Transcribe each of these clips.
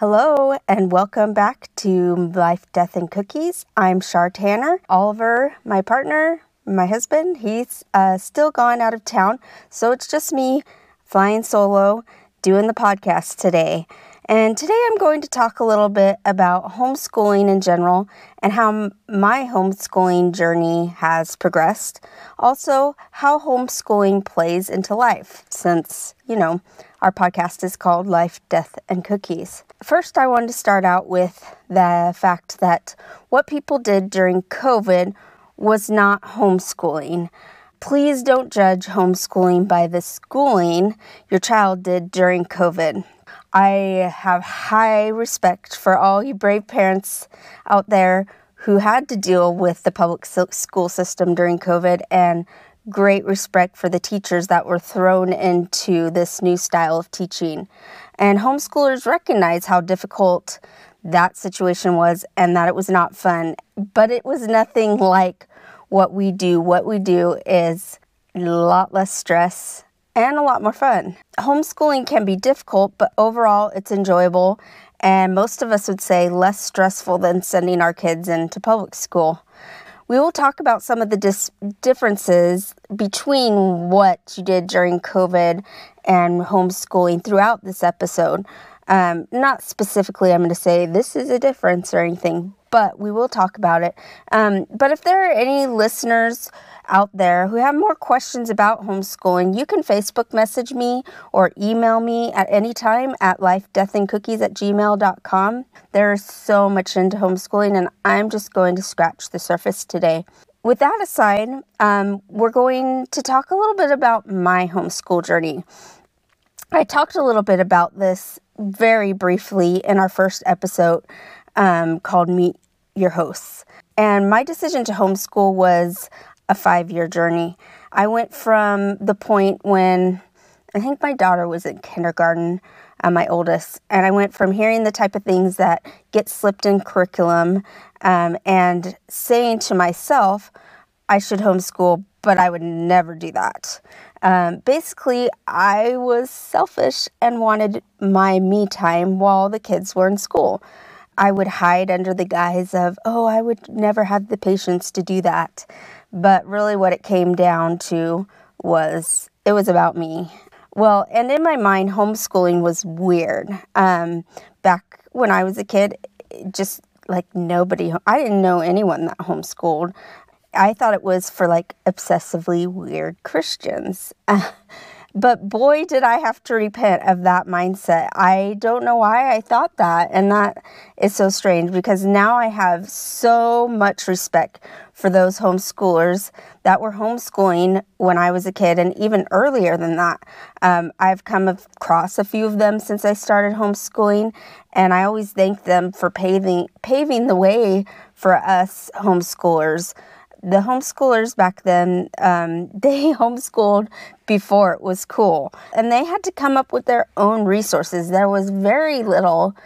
Hello, and welcome back to Life, Death, and Cookies. I'm Char Tanner. Oliver, my partner, my husband, he's uh, still gone out of town, so it's just me flying solo doing the podcast today. And today I'm going to talk a little bit about homeschooling in general and how my homeschooling journey has progressed. Also, how homeschooling plays into life, since, you know, our podcast is called Life, Death, and Cookies. First, I wanted to start out with the fact that what people did during COVID was not homeschooling. Please don't judge homeschooling by the schooling your child did during COVID. I have high respect for all you brave parents out there who had to deal with the public school system during COVID and great respect for the teachers that were thrown into this new style of teaching. And homeschoolers recognize how difficult that situation was and that it was not fun, but it was nothing like what we do. What we do is a lot less stress and a lot more fun. Homeschooling can be difficult, but overall it's enjoyable, and most of us would say less stressful than sending our kids into public school. We will talk about some of the dis- differences between what you did during COVID and homeschooling throughout this episode. Um, not specifically, I'm going to say this is a difference or anything, but we will talk about it. Um, but if there are any listeners out there who have more questions about homeschooling, you can Facebook message me or email me at any time at lifedeathandcookies at gmail.com. There's so much into homeschooling, and I'm just going to scratch the surface today. With that aside, um, we're going to talk a little bit about my homeschool journey. I talked a little bit about this very briefly in our first episode um, called Meet Your Hosts. And my decision to homeschool was a five year journey. I went from the point when I think my daughter was in kindergarten, uh, my oldest, and I went from hearing the type of things that get slipped in curriculum um, and saying to myself, I should homeschool, but I would never do that. Um, basically, I was selfish and wanted my me time while the kids were in school. I would hide under the guise of, oh, I would never have the patience to do that. But really, what it came down to was it was about me. Well, and in my mind, homeschooling was weird. Um, back when I was a kid, just like nobody, I didn't know anyone that homeschooled. I thought it was for like obsessively weird Christians. but boy, did I have to repent of that mindset. I don't know why I thought that. And that is so strange because now I have so much respect for those homeschoolers that were homeschooling when I was a kid and even earlier than that. Um, I've come across a few of them since I started homeschooling, and I always thank them for paving, paving the way for us homeschoolers the homeschoolers back then, um, they homeschooled before it was cool. And they had to come up with their own resources. There was very little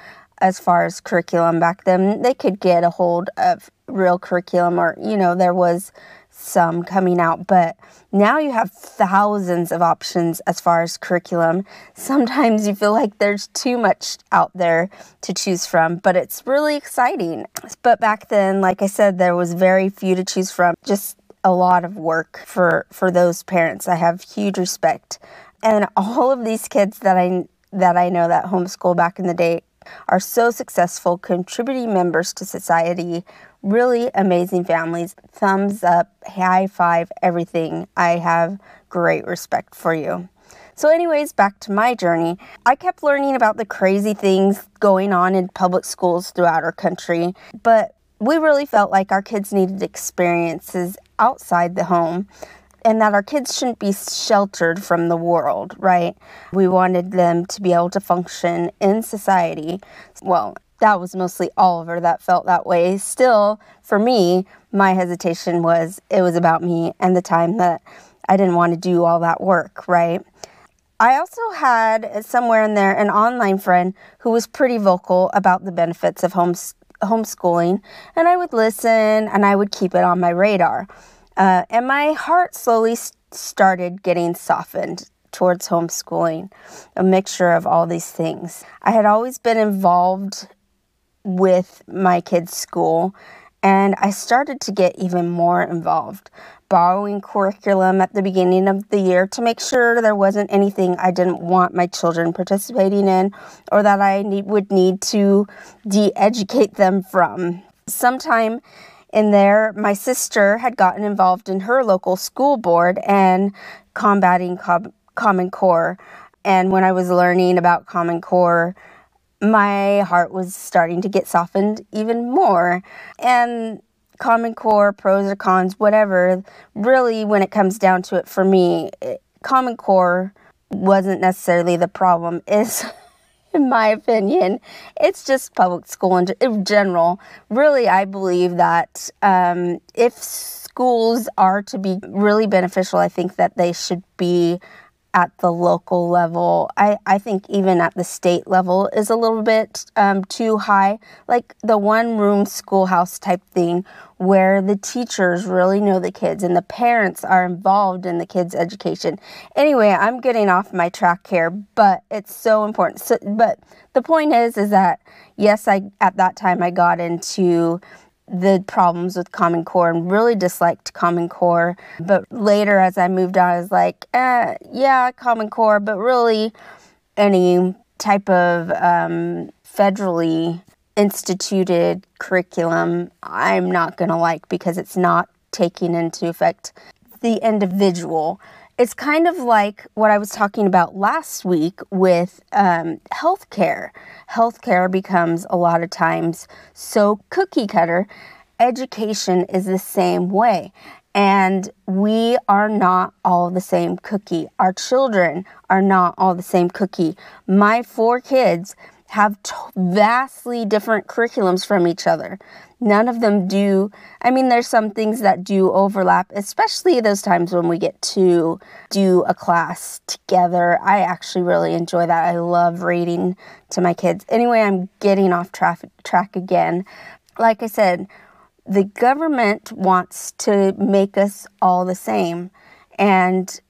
as far as curriculum back then. They could get a hold of real curriculum, or, you know, there was some coming out, but now you have thousands of options as far as curriculum. Sometimes you feel like there's too much out there to choose from, but it's really exciting. But back then, like I said, there was very few to choose from. Just a lot of work for for those parents. I have huge respect. And all of these kids that I that I know that homeschool back in the day are so successful, contributing members to society, really amazing families. Thumbs up, high five, everything. I have great respect for you. So, anyways, back to my journey. I kept learning about the crazy things going on in public schools throughout our country, but we really felt like our kids needed experiences outside the home and that our kids shouldn't be sheltered from the world, right? We wanted them to be able to function in society. Well, that was mostly Oliver that felt that way. Still, for me, my hesitation was it was about me and the time that I didn't want to do all that work, right? I also had somewhere in there an online friend who was pretty vocal about the benefits of homes- homeschooling, and I would listen and I would keep it on my radar. Uh, and my heart slowly started getting softened towards homeschooling, a mixture of all these things. I had always been involved with my kids' school, and I started to get even more involved, borrowing curriculum at the beginning of the year to make sure there wasn't anything I didn't want my children participating in or that I need, would need to de educate them from. Sometime in there, my sister had gotten involved in her local school board and combating com- Common Core. And when I was learning about Common Core, my heart was starting to get softened even more. And Common Core, pros or cons, whatever, really, when it comes down to it for me, it, Common Core wasn't necessarily the problem. Is in my opinion. It's just public school in, in general. Really, I believe that um, if schools are to be really beneficial, I think that they should be at the local level. I, I think even at the state level is a little bit um, too high. Like the one room schoolhouse type thing where the teachers really know the kids and the parents are involved in the kids' education. Anyway, I'm getting off my track here, but it's so important. So, but the point is, is that yes, I at that time I got into the problems with Common Core and really disliked Common Core. But later, as I moved on, I was like, eh, yeah, Common Core, but really any type of um, federally instituted curriculum, I'm not going to like because it's not taking into effect the individual it's kind of like what I was talking about last week with um, healthcare. Healthcare becomes a lot of times so cookie cutter. Education is the same way. And we are not all the same cookie. Our children are not all the same cookie. My four kids have t- vastly different curriculums from each other. None of them do. I mean, there's some things that do overlap, especially those times when we get to do a class together. I actually really enjoy that. I love reading to my kids. Anyway, I'm getting off track again. Like I said, the government wants to make us all the same. And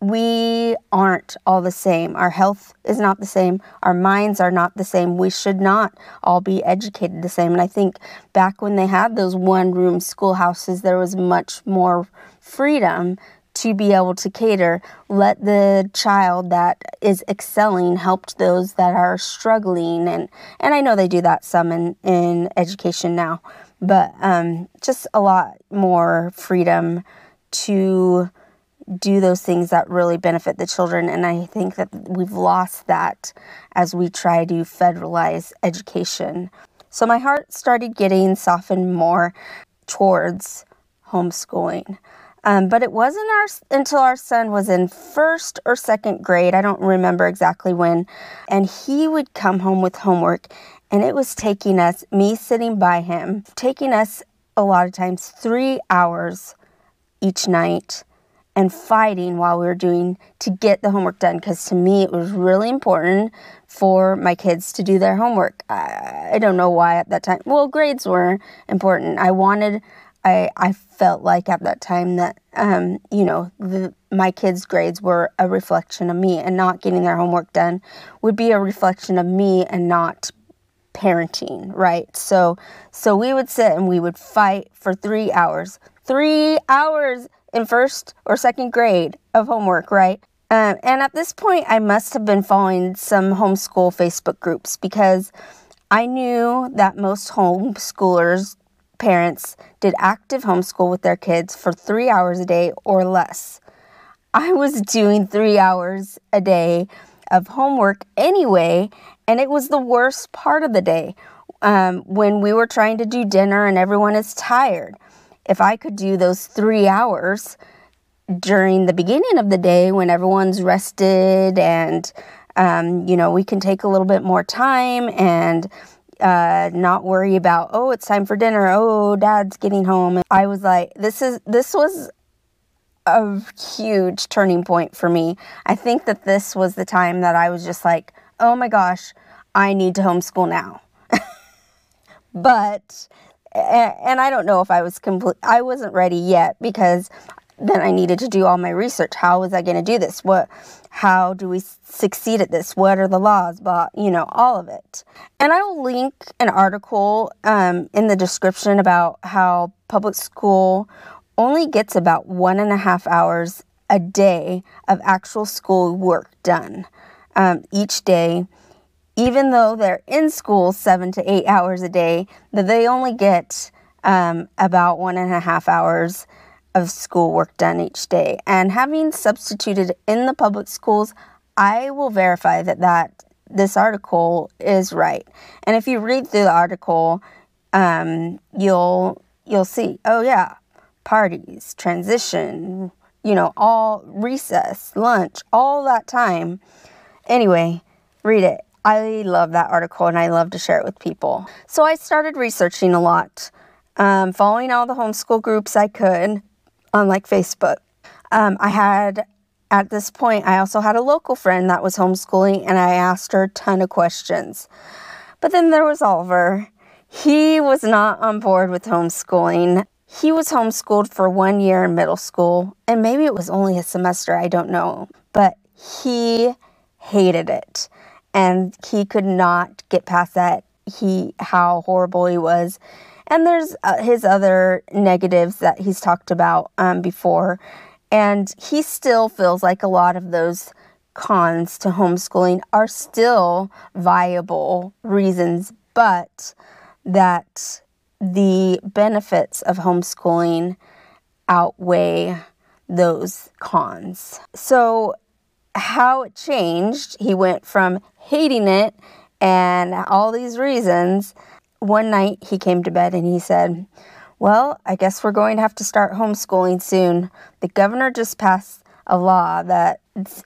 we aren't all the same. Our health is not the same. Our minds are not the same. We should not all be educated the same. And I think back when they had those one room schoolhouses, there was much more freedom to be able to cater. Let the child that is excelling help those that are struggling. And, and I know they do that some in, in education now, but um, just a lot more freedom to do those things that really benefit the children. And I think that we've lost that as we try to federalize education. So my heart started getting softened more towards homeschooling. Um, but it wasn't our, until our son was in first or second grade, I don't remember exactly when, and he would come home with homework, and it was taking us, me sitting by him, taking us a lot of times three hours each night and fighting while we were doing to get the homework done because to me it was really important for my kids to do their homework. I, I don't know why at that time. Well, grades were important. I wanted, I, I felt like at that time that, um, you know, the, my kids' grades were a reflection of me and not getting their homework done would be a reflection of me and not parenting, right? So, so we would sit and we would fight for three hours. Three hours in first or second grade of homework, right? Um, and at this point, I must have been following some homeschool Facebook groups because I knew that most homeschoolers' parents did active homeschool with their kids for three hours a day or less. I was doing three hours a day of homework anyway, and it was the worst part of the day um, when we were trying to do dinner and everyone is tired if I could do those three hours during the beginning of the day when everyone's rested and, um, you know, we can take a little bit more time and uh, not worry about, oh, it's time for dinner. Oh, dad's getting home. I was like, this is, this was a huge turning point for me. I think that this was the time that I was just like, oh my gosh, I need to homeschool now. but and I don't know if I was complete. I wasn't ready yet because then I needed to do all my research. How was I going to do this? What how do we succeed at this? What are the laws? But you know, all of it. And I will link an article um, in the description about how public school only gets about one and a half hours a day of actual school work done um, each day, even though they're in school seven to eight hours a day, that they only get um, about one and a half hours of schoolwork done each day. And having substituted in the public schools, I will verify that that this article is right. And if you read through the article, um, you'll you'll see. Oh yeah, parties, transition, you know, all recess, lunch, all that time. Anyway, read it. I love that article and I love to share it with people. So I started researching a lot, um, following all the homeschool groups I could on like Facebook. Um, I had at this point, I also had a local friend that was homeschooling, and I asked her a ton of questions. But then there was Oliver. He was not on board with homeschooling. He was homeschooled for one year in middle school, and maybe it was only a semester, I don't know. But he hated it, and he could not get past that. He how horrible he was, and there's uh, his other negatives that he's talked about um, before. And he still feels like a lot of those cons to homeschooling are still viable reasons, but that the benefits of homeschooling outweigh those cons. So, how it changed, he went from hating it and all these reasons one night he came to bed and he said, Well, I guess we're going to have to start homeschooling soon. The governor just passed a law that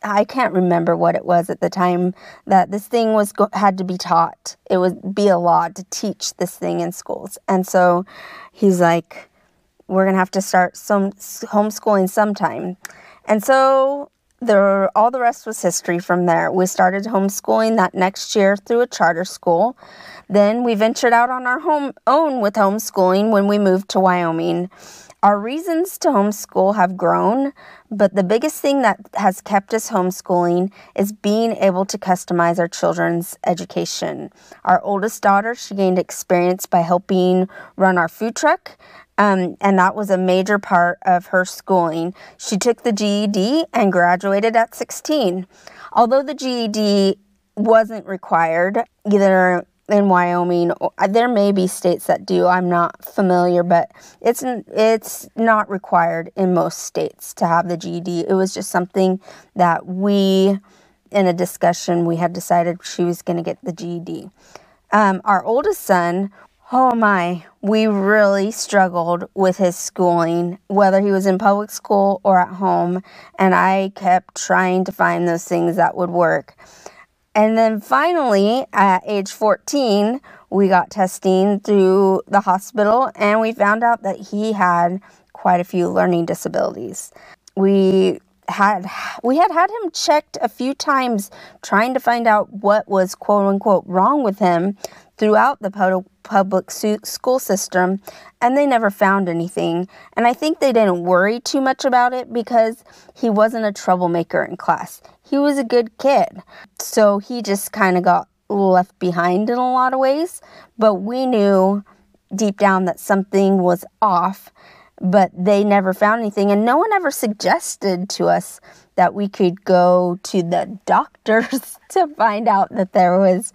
I can't remember what it was at the time that this thing was had to be taught. It would be a law to teach this thing in schools. And so he's like, we're going to have to start some homeschooling sometime. And so there, all the rest was history from there. We started homeschooling that next year through a charter school. Then we ventured out on our home, own with homeschooling when we moved to Wyoming. Our reasons to homeschool have grown, but the biggest thing that has kept us homeschooling is being able to customize our children's education. Our oldest daughter, she gained experience by helping run our food truck um, and that was a major part of her schooling. She took the GED and graduated at 16. Although the GED wasn't required, either in Wyoming, uh, there may be states that do. I'm not familiar, but it's it's not required in most states to have the GED. It was just something that we, in a discussion, we had decided she was going to get the GED. Um, our oldest son Oh my, we really struggled with his schooling, whether he was in public school or at home, and I kept trying to find those things that would work. And then finally, at age 14, we got testing through the hospital and we found out that he had quite a few learning disabilities. We had we had had him checked a few times trying to find out what was quote unquote wrong with him throughout the public school system and they never found anything. And I think they didn't worry too much about it because he wasn't a troublemaker in class. He was a good kid. So he just kind of got left behind in a lot of ways. But we knew deep down that something was off, but they never found anything. And no one ever suggested to us that we could go to the doctors to find out that there was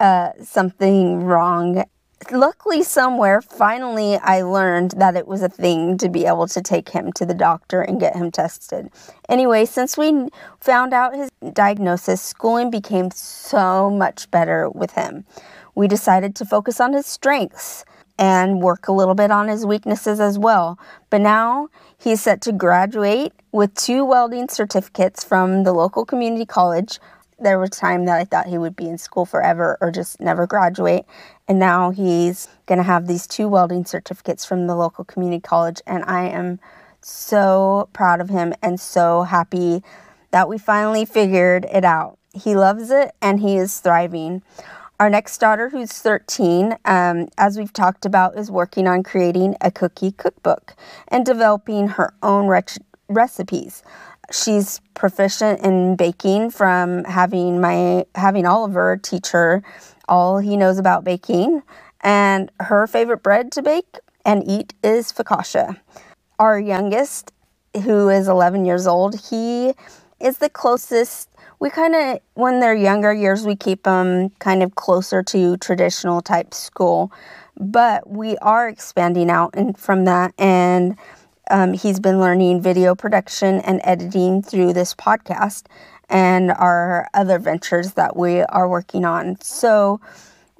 uh, something wrong. Luckily somewhere finally i learned that it was a thing to be able to take him to the doctor and get him tested. Anyway since we found out his diagnosis schooling became so much better with him. We decided to focus on his strengths and work a little bit on his weaknesses as well. But now he's set to graduate with two welding certificates from the local community college there was time that I thought he would be in school forever or just never graduate. And now he's going to have these two welding certificates from the local community college. And I am so proud of him and so happy that we finally figured it out. He loves it and he is thriving. Our next daughter, who's 13, um, as we've talked about, is working on creating a cookie cookbook and developing her own recipes. She's proficient in baking from having my having Oliver teach her all he knows about baking. And her favorite bread to bake and eat is focaccia. Our youngest, who is 11 years old, he is the closest. We kind of, when they're younger years, we keep them kind of closer to traditional type school. But we are expanding out and from that. And um, he's been learning video production and editing through this podcast and our other ventures that we are working on. So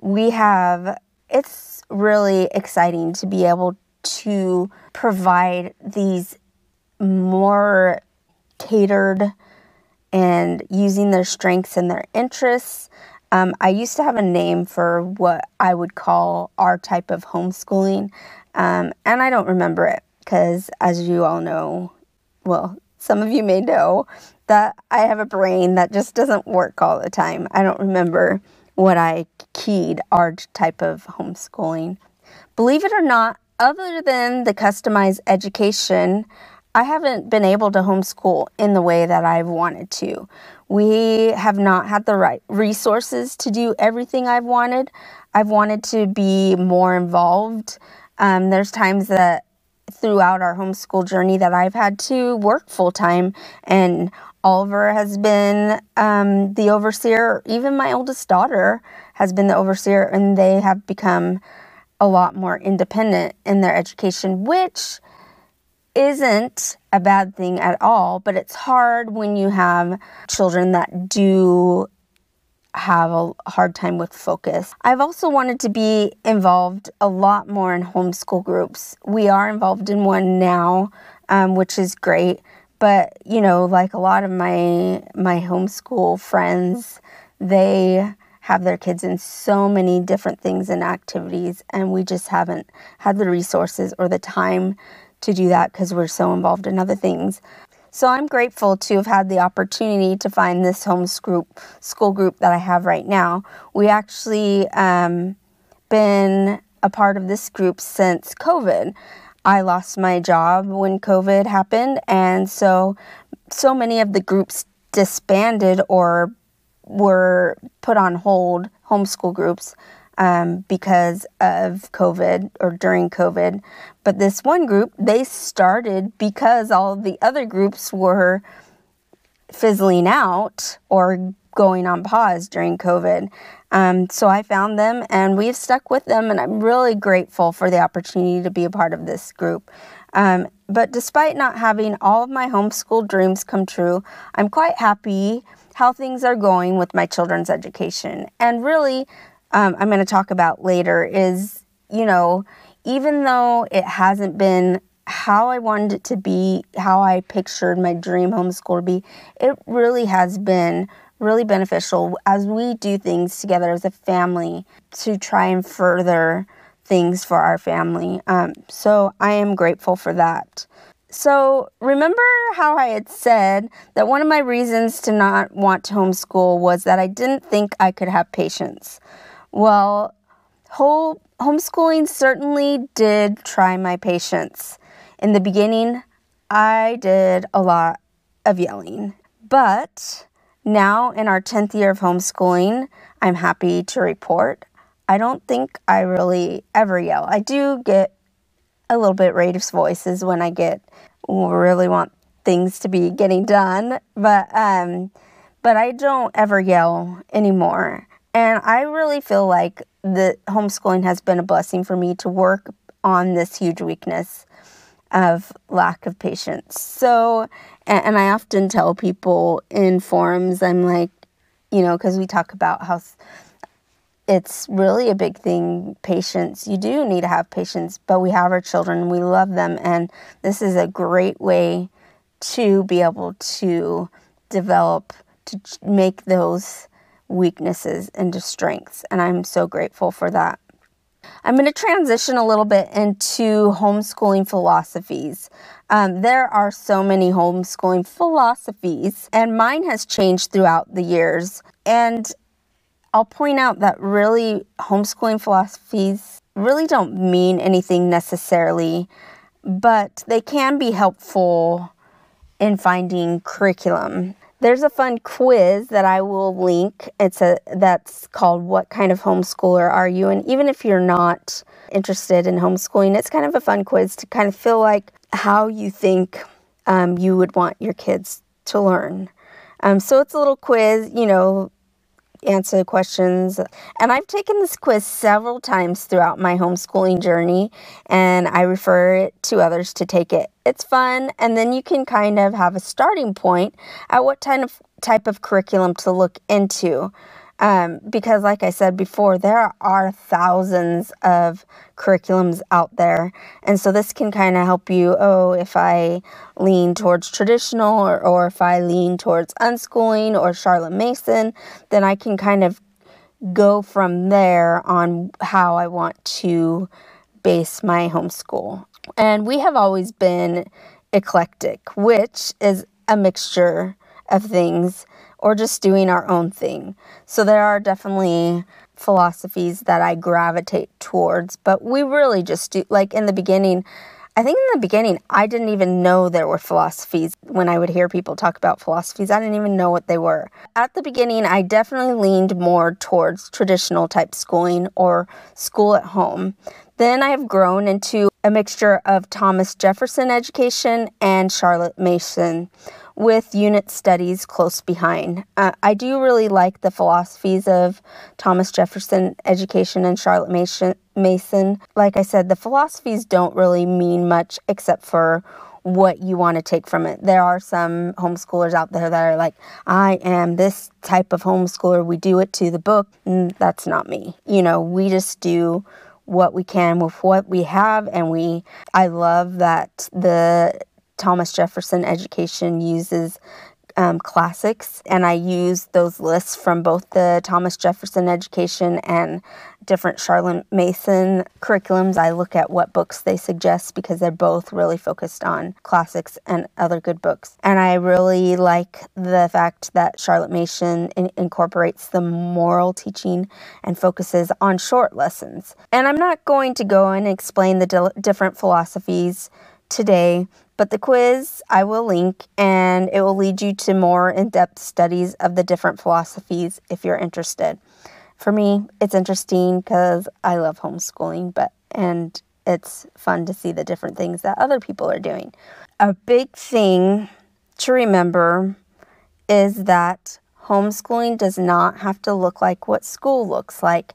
we have, it's really exciting to be able to provide these more catered and using their strengths and their interests. Um, I used to have a name for what I would call our type of homeschooling, um, and I don't remember it because, as you all know, well, some of you may know that I have a brain that just doesn't work all the time. I don't remember what I keyed our type of homeschooling. Believe it or not, other than the customized education, I haven't been able to homeschool in the way that I've wanted to. We have not had the right resources to do everything I've wanted. I've wanted to be more involved. Um, there's times that throughout our homeschool journey that I've had to work full time, and Oliver has been um, the overseer. Even my oldest daughter has been the overseer, and they have become a lot more independent in their education, which isn't a bad thing at all, but it's hard when you have children that do have a hard time with focus. I've also wanted to be involved a lot more in homeschool groups. We are involved in one now, um, which is great. But you know, like a lot of my my homeschool friends, they have their kids in so many different things and activities, and we just haven't had the resources or the time to do that because we're so involved in other things. So I'm grateful to have had the opportunity to find this home group, school group that I have right now. We actually um, been a part of this group since COVID. I lost my job when COVID happened, and so so many of the groups disbanded or were put on hold. Homeschool groups um, because of COVID or during COVID. But this one group, they started because all the other groups were fizzling out or going on pause during COVID. Um, so I found them and we've stuck with them, and I'm really grateful for the opportunity to be a part of this group. Um, but despite not having all of my homeschool dreams come true, I'm quite happy how things are going with my children's education. And really, um, I'm going to talk about later is, you know, even though it hasn't been how I wanted it to be, how I pictured my dream homeschool to be, it really has been really beneficial as we do things together as a family to try and further things for our family. Um, so I am grateful for that. So, remember how I had said that one of my reasons to not want to homeschool was that I didn't think I could have patience. Well, whole, homeschooling certainly did try my patience. In the beginning, I did a lot of yelling. But now, in our 10th year of homeschooling, I'm happy to report I don't think I really ever yell. I do get a little bit raised voices when I get really want things to be getting done, but um, but I don't ever yell anymore. And I really feel like the homeschooling has been a blessing for me to work on this huge weakness of lack of patience. So, and, and I often tell people in forums, I'm like, you know, because we talk about how it's really a big thing patience you do need to have patience but we have our children we love them and this is a great way to be able to develop to make those weaknesses into strengths. And I'm so grateful for that. I'm going to transition a little bit into homeschooling philosophies. Um, there are so many homeschooling philosophies, and mine has changed throughout the years. And I'll point out that really homeschooling philosophies really don't mean anything necessarily, but they can be helpful in finding curriculum. There's a fun quiz that I will link. It's a that's called what kind of homeschooler are you? And even if you're not interested in homeschooling, it's kind of a fun quiz to kind of feel like how you think um, you would want your kids to learn. Um, so it's a little quiz, you know, answer the questions. And I've taken this quiz several times throughout my homeschooling journey, and I refer it to others to take it. It's fun, and then you can kind of have a starting point at what kind of type of curriculum to look into. Um, because, like I said before, there are thousands of curriculums out there. And so this can kind of help you oh, if I lean towards traditional or, or if I lean towards unschooling or Charlotte Mason, then I can kind of go from there on how I want to base my homeschool. And we have always been eclectic, which is a mixture of things or just doing our own thing. So there are definitely philosophies that I gravitate towards, but we really just do, like in the beginning, I think in the beginning, I didn't even know there were philosophies. When I would hear people talk about philosophies, I didn't even know what they were. At the beginning, I definitely leaned more towards traditional type schooling or school at home. Then I have grown into a mixture of Thomas Jefferson education and Charlotte Mason with unit studies close behind. Uh, I do really like the philosophies of Thomas Jefferson education and Charlotte Mason. Like I said, the philosophies don't really mean much except for what you want to take from it. There are some homeschoolers out there that are like, I am this type of homeschooler. We do it to the book. And that's not me. You know, we just do what we can with what we have and we I love that the Thomas Jefferson Education uses um, classics, and I use those lists from both the Thomas Jefferson Education and different Charlotte Mason curriculums. I look at what books they suggest because they're both really focused on classics and other good books. And I really like the fact that Charlotte Mason in- incorporates the moral teaching and focuses on short lessons. And I'm not going to go and explain the di- different philosophies today but the quiz I will link and it will lead you to more in depth studies of the different philosophies if you're interested. For me, it's interesting because I love homeschooling, but and it's fun to see the different things that other people are doing. A big thing to remember is that homeschooling does not have to look like what school looks like.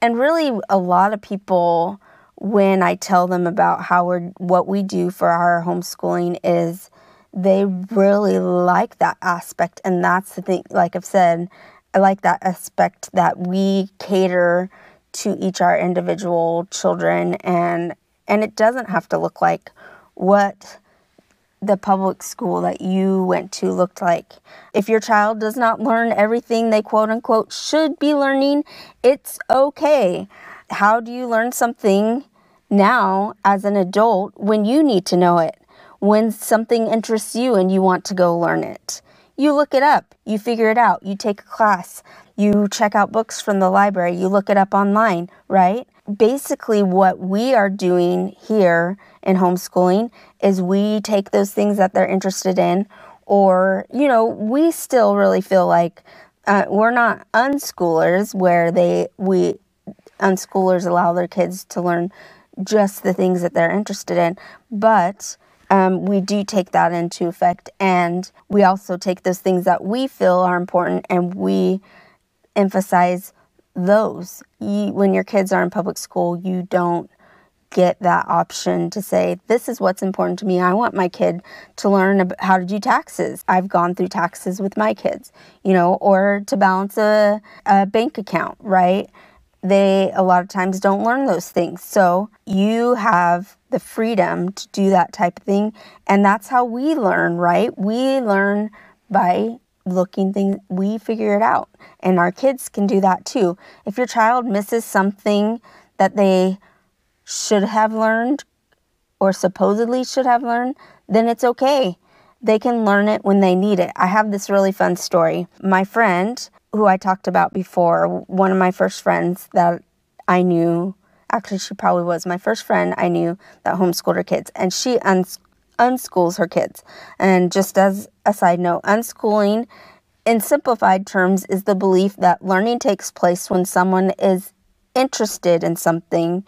And really, a lot of people when I tell them about how we're what we do for our homeschooling is they really like that aspect and that's the thing like I've said I like that aspect that we cater to each our individual children and and it doesn't have to look like what the public school that you went to looked like. If your child does not learn everything they quote unquote should be learning, it's okay. How do you learn something now as an adult when you need to know it? When something interests you and you want to go learn it? You look it up, you figure it out, you take a class, you check out books from the library, you look it up online, right? Basically, what we are doing here in homeschooling is we take those things that they're interested in, or, you know, we still really feel like uh, we're not unschoolers where they, we, unschoolers allow their kids to learn just the things that they're interested in. But um, we do take that into effect, and we also take those things that we feel are important and we emphasize those. You, when your kids are in public school, you don't get that option to say, This is what's important to me. I want my kid to learn how to do taxes. I've gone through taxes with my kids, you know, or to balance a, a bank account, right? They a lot of times don't learn those things. So you have the freedom to do that type of thing. And that's how we learn, right? We learn by looking things, we figure it out. And our kids can do that too. If your child misses something that they should have learned or supposedly should have learned, then it's okay. They can learn it when they need it. I have this really fun story. My friend who I talked about before, one of my first friends that I knew, actually, she probably was my first friend I knew that homeschooled her kids, and she uns- unschools her kids. And just as a side note, unschooling in simplified terms is the belief that learning takes place when someone is interested in something.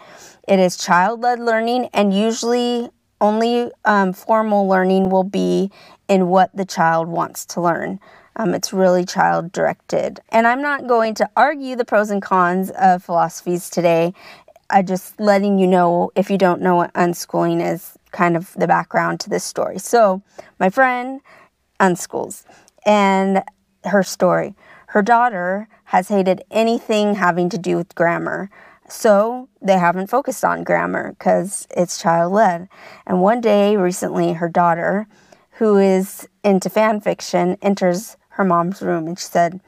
It is child led learning, and usually only um, formal learning will be in what the child wants to learn. Um, it's really child directed. And I'm not going to argue the pros and cons of philosophies today. I'm just letting you know if you don't know what unschooling is, kind of the background to this story. So, my friend unschools, and her story. Her daughter has hated anything having to do with grammar. So they haven't focused on grammar because it's child led. And one day recently, her daughter, who is into fan fiction, enters her mom's room and she said,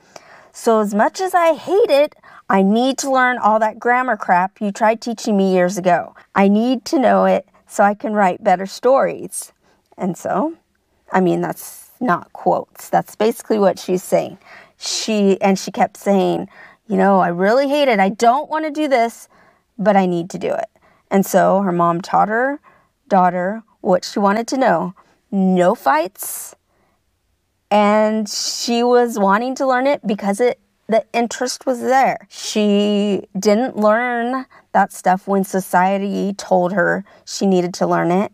So, as much as I hate it, I need to learn all that grammar crap you tried teaching me years ago. I need to know it so I can write better stories. And so, I mean, that's not quotes. That's basically what she's saying. She, and she kept saying, You know, I really hate it. I don't want to do this, but I need to do it. And so her mom taught her daughter what she wanted to know no fights, and she was wanting to learn it because it the interest was there. She didn't learn that stuff when society told her she needed to learn it,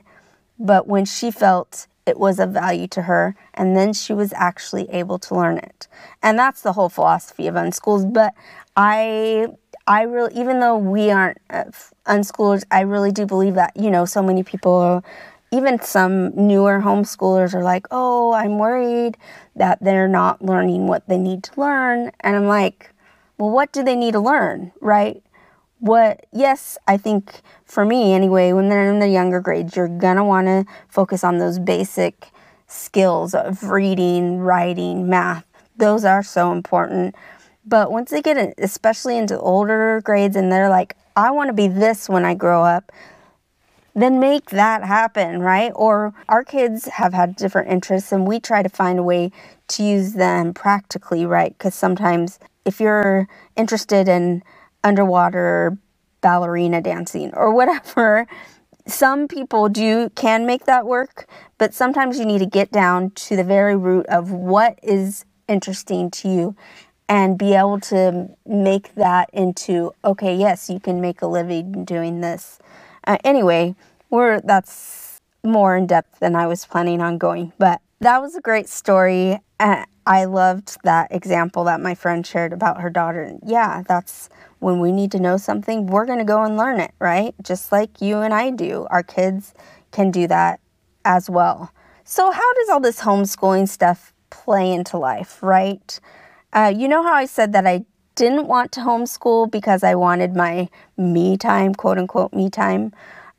but when she felt it was of value to her, and then she was actually able to learn it. And that's the whole philosophy of unschools. But I, I really, even though we aren't uh, unschoolers, I really do believe that you know so many people even some newer homeschoolers are like, oh, I'm worried that they're not learning what they need to learn. And I'm like, well, what do they need to learn, right? What, yes, I think for me anyway, when they're in the younger grades, you're gonna wanna focus on those basic skills of reading, writing, math. Those are so important. But once they get, especially into older grades, and they're like, I wanna be this when I grow up, then make that happen, right? Or our kids have had different interests and we try to find a way to use them practically, right? Because sometimes if you're interested in underwater ballerina dancing or whatever, some people do can make that work, but sometimes you need to get down to the very root of what is interesting to you and be able to make that into okay, yes, you can make a living doing this. Uh, anyway, we're that's more in depth than I was planning on going, but that was a great story. Uh, I loved that example that my friend shared about her daughter. Yeah, that's when we need to know something, we're going to go and learn it, right? Just like you and I do. Our kids can do that as well. So, how does all this homeschooling stuff play into life, right? Uh, you know how I said that I didn't want to homeschool because I wanted my me time, quote unquote, me time.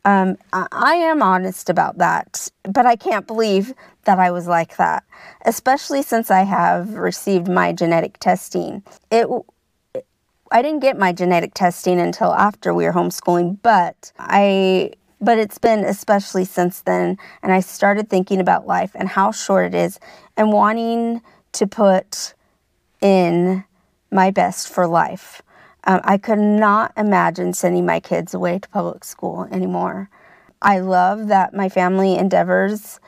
Um, I am honest about that, but I can't believe that I was like that, especially since I have received my genetic testing. It, I didn't get my genetic testing until after we were homeschooling, but I, but it's been especially since then, and I started thinking about life and how short it is, and wanting to put in my best for life. Um, I could not imagine sending my kids away to public school anymore. I love that my family endeavors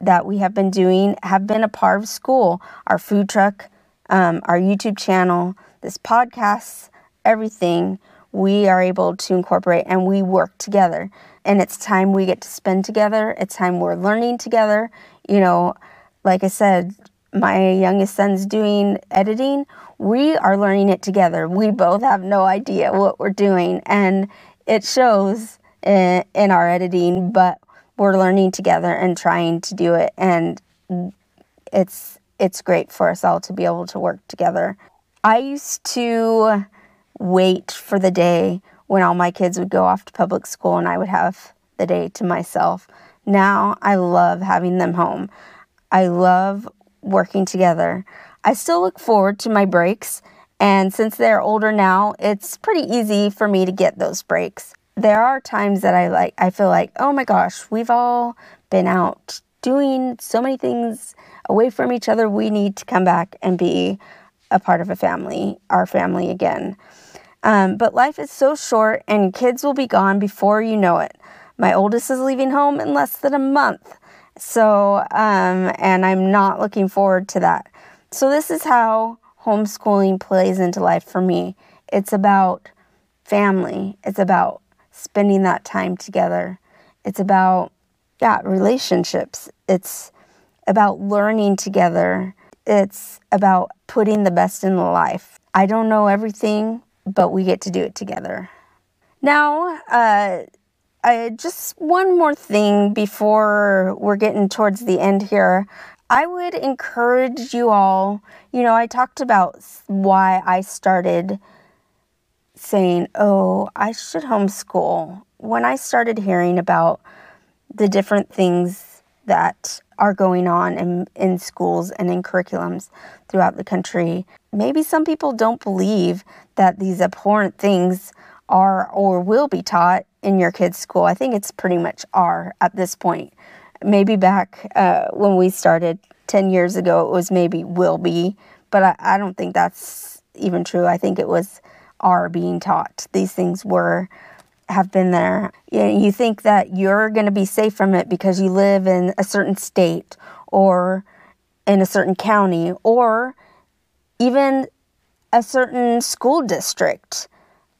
that we have been doing have been a part of school. Our food truck, um, our YouTube channel, this podcast, everything we are able to incorporate and we work together. And it's time we get to spend together. It's time we're learning together. You know, like I said, my youngest son's doing editing we are learning it together. We both have no idea what we're doing, and it shows in, in our editing, but we're learning together and trying to do it, and it's it's great for us all to be able to work together. I used to wait for the day when all my kids would go off to public school and I would have the day to myself. Now I love having them home. I love working together. I still look forward to my breaks, and since they're older now, it's pretty easy for me to get those breaks. There are times that I like I feel like, "Oh my gosh, we've all been out doing so many things away from each other. We need to come back and be a part of a family, our family again." Um, but life is so short, and kids will be gone before you know it. My oldest is leaving home in less than a month, So, um, and I'm not looking forward to that. So, this is how homeschooling plays into life for me. It's about family, it's about spending that time together, it's about, yeah, relationships, it's about learning together, it's about putting the best in life. I don't know everything, but we get to do it together. Now, uh, I, just one more thing before we're getting towards the end here. I would encourage you all, you know, I talked about why I started saying, oh, I should homeschool. When I started hearing about the different things that are going on in, in schools and in curriculums throughout the country, maybe some people don't believe that these abhorrent things are or will be taught in your kids' school. I think it's pretty much are at this point. Maybe back uh, when we started 10 years ago, it was maybe will be, but I, I don't think that's even true. I think it was are being taught. These things were have been there. You, think that you're going to be safe from it because you live in a certain state or in a certain county or even a certain school district.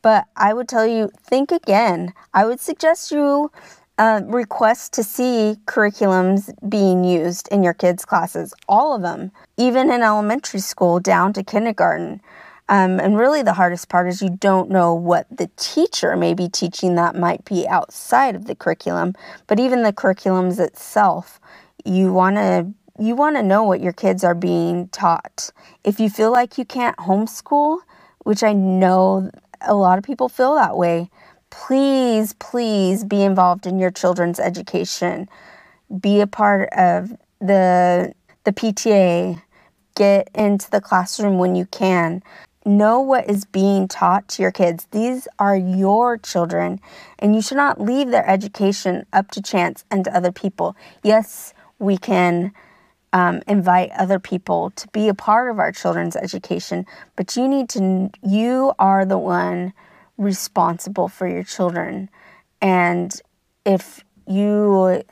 But I would tell you, think again. I would suggest you uh, request to see curriculums being used in your kids' classes, all of them, even in elementary school down to kindergarten. Um, and really, the hardest part is you don't know what the teacher may be teaching that might be outside of the curriculum. But even the curriculums itself, you want to you want to know what your kids are being taught. If you feel like you can't homeschool, which I know a lot of people feel that way, please, please be involved in your children's education. Be a part of the the PTA. Get into the classroom when you can. Know what is being taught to your kids. These are your children, and you should not leave their education up to chance and to other people. Yes, we can um, invite other people to be a part of our children's education, but you need to, you are the one responsible for your children. And if you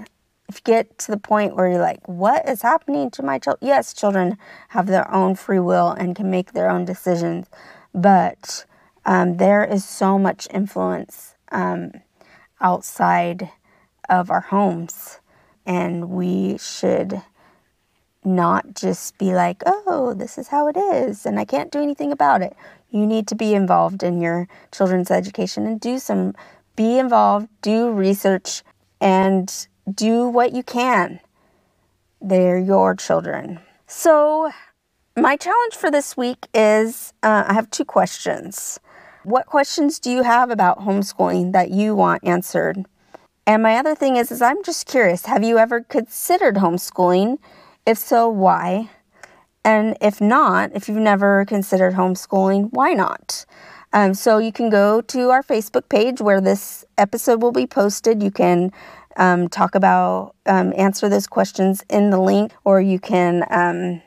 if you get to the point where you're like, what is happening to my child? Yes, children have their own free will and can make their own decisions, but um, there is so much influence um, outside of our homes, and we should not just be like, oh, this is how it is, and I can't do anything about it. You need to be involved in your children's education and do some, be involved, do research, and do what you can. They're your children. So, my challenge for this week is uh, I have two questions. What questions do you have about homeschooling that you want answered? And my other thing is, is I'm just curious. Have you ever considered homeschooling? If so, why? And if not, if you've never considered homeschooling, why not? Um, so you can go to our Facebook page where this episode will be posted. You can um, talk about, um, answer those questions in the link, or you can, um,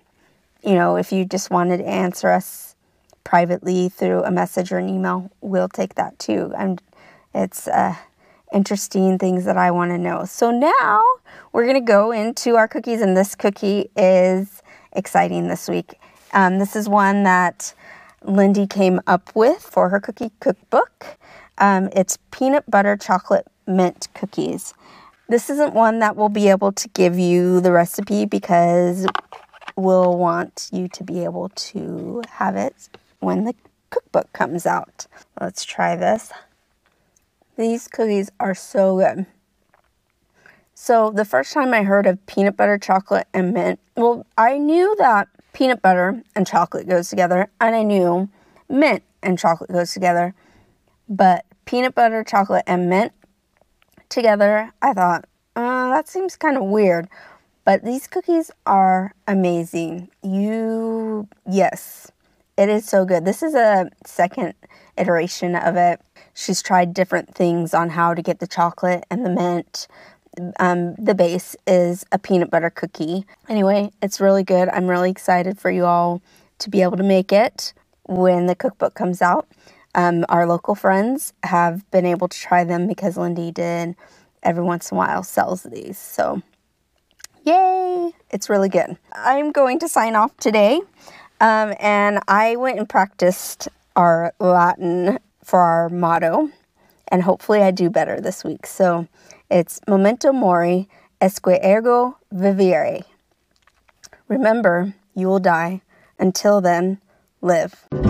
you know, if you just wanted to answer us privately through a message or an email, we'll take that too. And it's uh, interesting things that I want to know. So now we're going to go into our cookies, and this cookie is exciting this week. Um, this is one that Lindy came up with for her cookie cookbook. Um, it's peanut butter chocolate mint cookies. This isn't one that we'll be able to give you the recipe because we'll want you to be able to have it when the cookbook comes out. Let's try this. These cookies are so good. So, the first time I heard of peanut butter, chocolate, and mint, well, I knew that peanut butter and chocolate goes together, and I knew mint and chocolate goes together. But peanut butter, chocolate, and mint together, I thought, uh, that seems kind of weird. But these cookies are amazing. You, yes, it is so good. This is a second iteration of it. She's tried different things on how to get the chocolate and the mint. Um, the base is a peanut butter cookie. Anyway, it's really good. I'm really excited for you all to be able to make it when the cookbook comes out. Um, our local friends have been able to try them because Lindy did every once in a while sells these. So yay! It's really good. I'm going to sign off today. Um, and I went and practiced our Latin for our motto. And hopefully I do better this week. So it's memento mori esque ergo vivere. Remember, you will die. Until then, live.